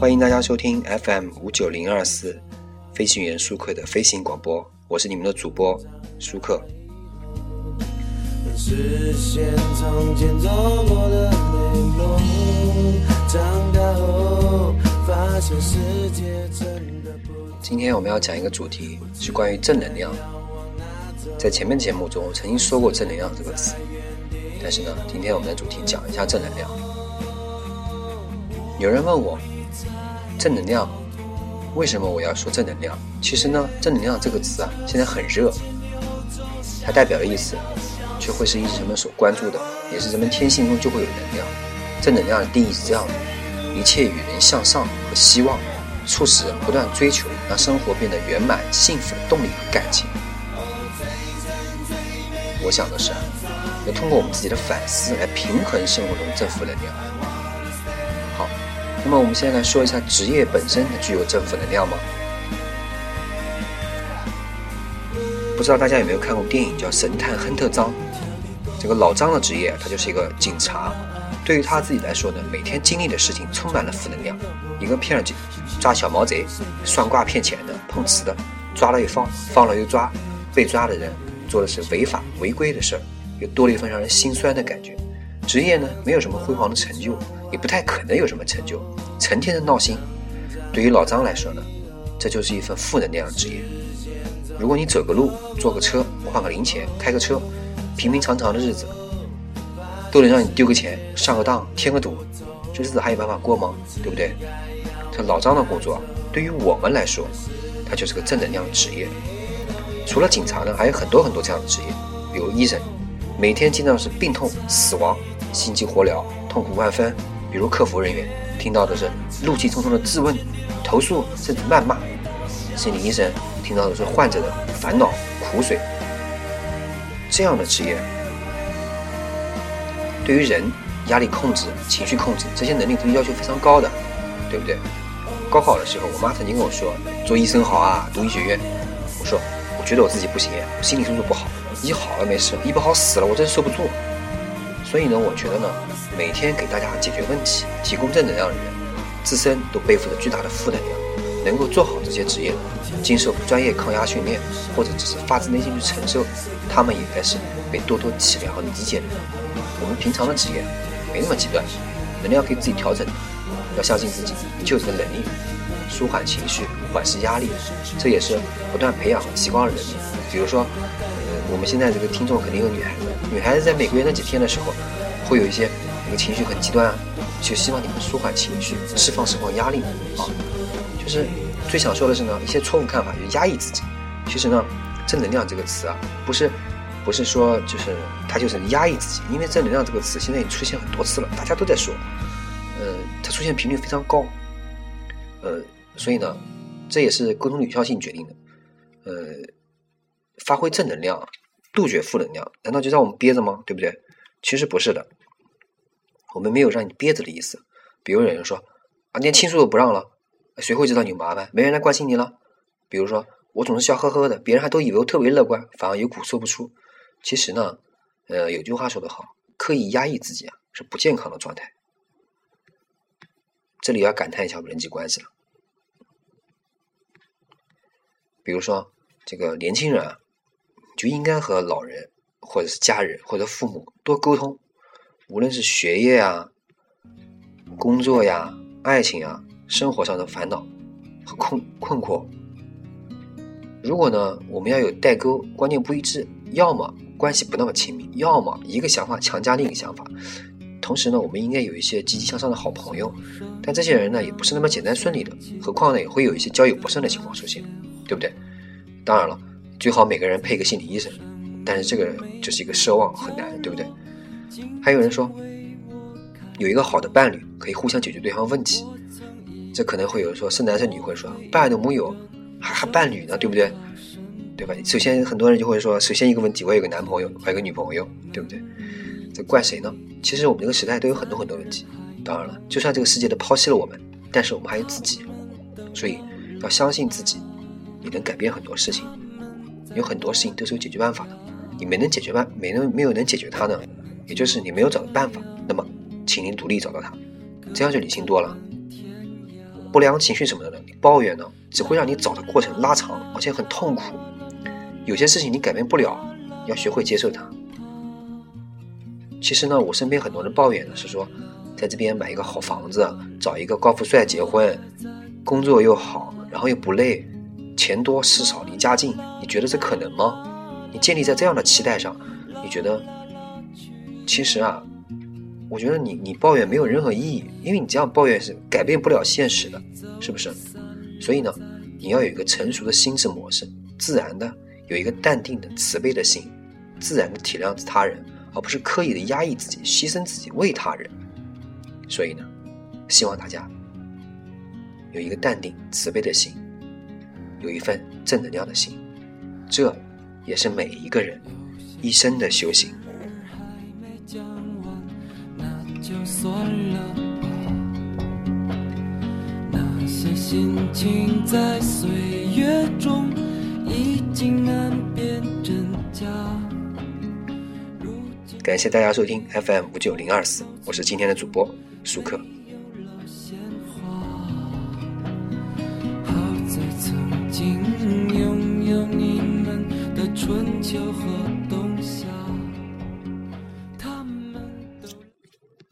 欢迎大家收听 FM 五九零二四飞行员舒克的飞行广播，我是你们的主播舒克。今天我们要讲一个主题，是关于正能量。在前面节目中，我曾经说过“正能量”这个词，但是呢，今天我们的主题讲一下正能量。有人问我。正能量，为什么我要说正能量？其实呢，正能量这个词啊，现在很热，它代表的意思，却会是一直人们所关注的，也是人们天性中就会有能量。正能量的定义是这样的：一切与人向上和希望，促使人不断追求，让生活变得圆满幸福的动力和感情。我想的是，要通过我们自己的反思来平衡生活中正负能量。那么我们现在来说一下职业本身它具有正负能量吗？不知道大家有没有看过电影叫《神探亨特张》？这个老张的职业他就是一个警察，对于他自己来说呢，每天经历的事情充满了负能量。一个骗了警，抓小毛贼，算卦骗钱的，碰瓷的，抓了又放，放了又抓，被抓的人做的是违法违规的事儿，又多了一份让人心酸的感觉。职业呢，没有什么辉煌的成就。也不太可能有什么成就，成天的闹心。对于老张来说呢，这就是一份负能量的职业。如果你走个路、坐个车、换个零钱、开个车，平平常常的日子，都能让你丢个钱、上个当、添个堵，这日子还有办法过吗？对不对？这老张的工作，对于我们来说，他就是个正能量的职业。除了警察呢，还有很多很多这样的职业，比如医生，每天经常是病痛、死亡、心急火燎、痛苦万分。比如客服人员听到的是怒气冲冲的质问、投诉甚至谩骂；心理医生听到的是患者的烦恼、苦水。这样的职业，对于人压力控制、情绪控制这些能力都是要求非常高的，对不对？高考的时候，我妈曾经跟我说：“做医生好啊，读医学院。”我说：“我觉得我自己不行，我心理素质不好，医好了没事，医不好死了，我真受不住。”所以呢，我觉得呢，每天给大家解决问题、提供正能量的人，自身都背负着巨大的负能量。能够做好这些职业的，经受专业抗压训练，或者只是发自内心去承受，他们也该是被多多体谅和理解的。我们平常的职业没那么极端，能量可以自己调整的。要相信自己，就有这个能力，舒缓情绪、缓释压力，这也是不断培养和提高的能力。比如说。我们现在这个听众肯定有女孩子，女孩子在每个月那几天的时候，会有一些那个情绪很极端啊，就希望你们舒缓情绪，释放释放压力啊。就是最想说的是呢，一些错误看法就压抑自己。其实呢，正能量这个词啊，不是不是说就是它就是压抑自己，因为正能量这个词现在已经出现很多次了，大家都在说，呃，它出现频率非常高，呃，所以呢，这也是沟通有效性决定的，呃，发挥正能量。杜绝负能量，难道就让我们憋着吗？对不对？其实不是的，我们没有让你憋着的意思。比如有人说啊，连亲属都不让了，谁会知道你有麻烦？没人来关心你了。比如说我总是笑呵呵的，别人还都以为我特别乐观，反而有苦说不出。其实呢，呃，有句话说得好，刻意压抑自己啊，是不健康的状态。这里要感叹一下人际关系了。比如说这个年轻人啊。就应该和老人，或者是家人，或者父母多沟通，无论是学业呀、工作呀、爱情啊、生活上的烦恼和困困惑。如果呢，我们要有代沟，观念不一致，要么关系不那么亲密，要么一个想法强加另一个想法。同时呢，我们应该有一些积极向上的好朋友，但这些人呢，也不是那么简单顺利的，何况呢，也会有一些交友不慎的情况出现，对不对？当然了。最好每个人配个心理医生，但是这个就是一个奢望，很难，对不对？还有人说，有一个好的伴侣可以互相解决对方问题，这可能会有人说是男是女会说，伴侣都没有，还还伴侣呢，对不对？对吧？首先很多人就会说，首先一个问题，我有个男朋友，我有个女朋友，对不对？这怪谁呢？其实我们这个时代都有很多很多问题。当然了，就算这个世界都抛弃了我们，但是我们还有自己，所以要相信自己，你能改变很多事情。有很多事情都是有解决办法的，你没能解决办，没能没有能解决它呢，也就是你没有找到办法。那么，请您独立找到它，这样就理性多了。不良情绪什么的呢？你。抱怨呢，只会让你找的过程拉长，而且很痛苦。有些事情你改变不了，要学会接受它。其实呢，我身边很多人抱怨的是说，在这边买一个好房子，找一个高富帅结婚，工作又好，然后又不累，钱多事少离家近，你觉得这可能吗？你建立在这样的期待上，你觉得，其实啊，我觉得你你抱怨没有任何意义，因为你这样抱怨是改变不了现实的，是不是？所以呢，你要有一个成熟的心智模式，自然的有一个淡定的慈悲的心，自然的体谅他人。而不是刻意的压抑自己、牺牲自己为他人，所以呢，希望大家有一个淡定、慈悲的心，有一份正能量的心，这也是每一个人一生的修行。心情在岁月中已经难辨真假。感谢大家收听 FM 五九零二四，我是今天的主播舒克。小河。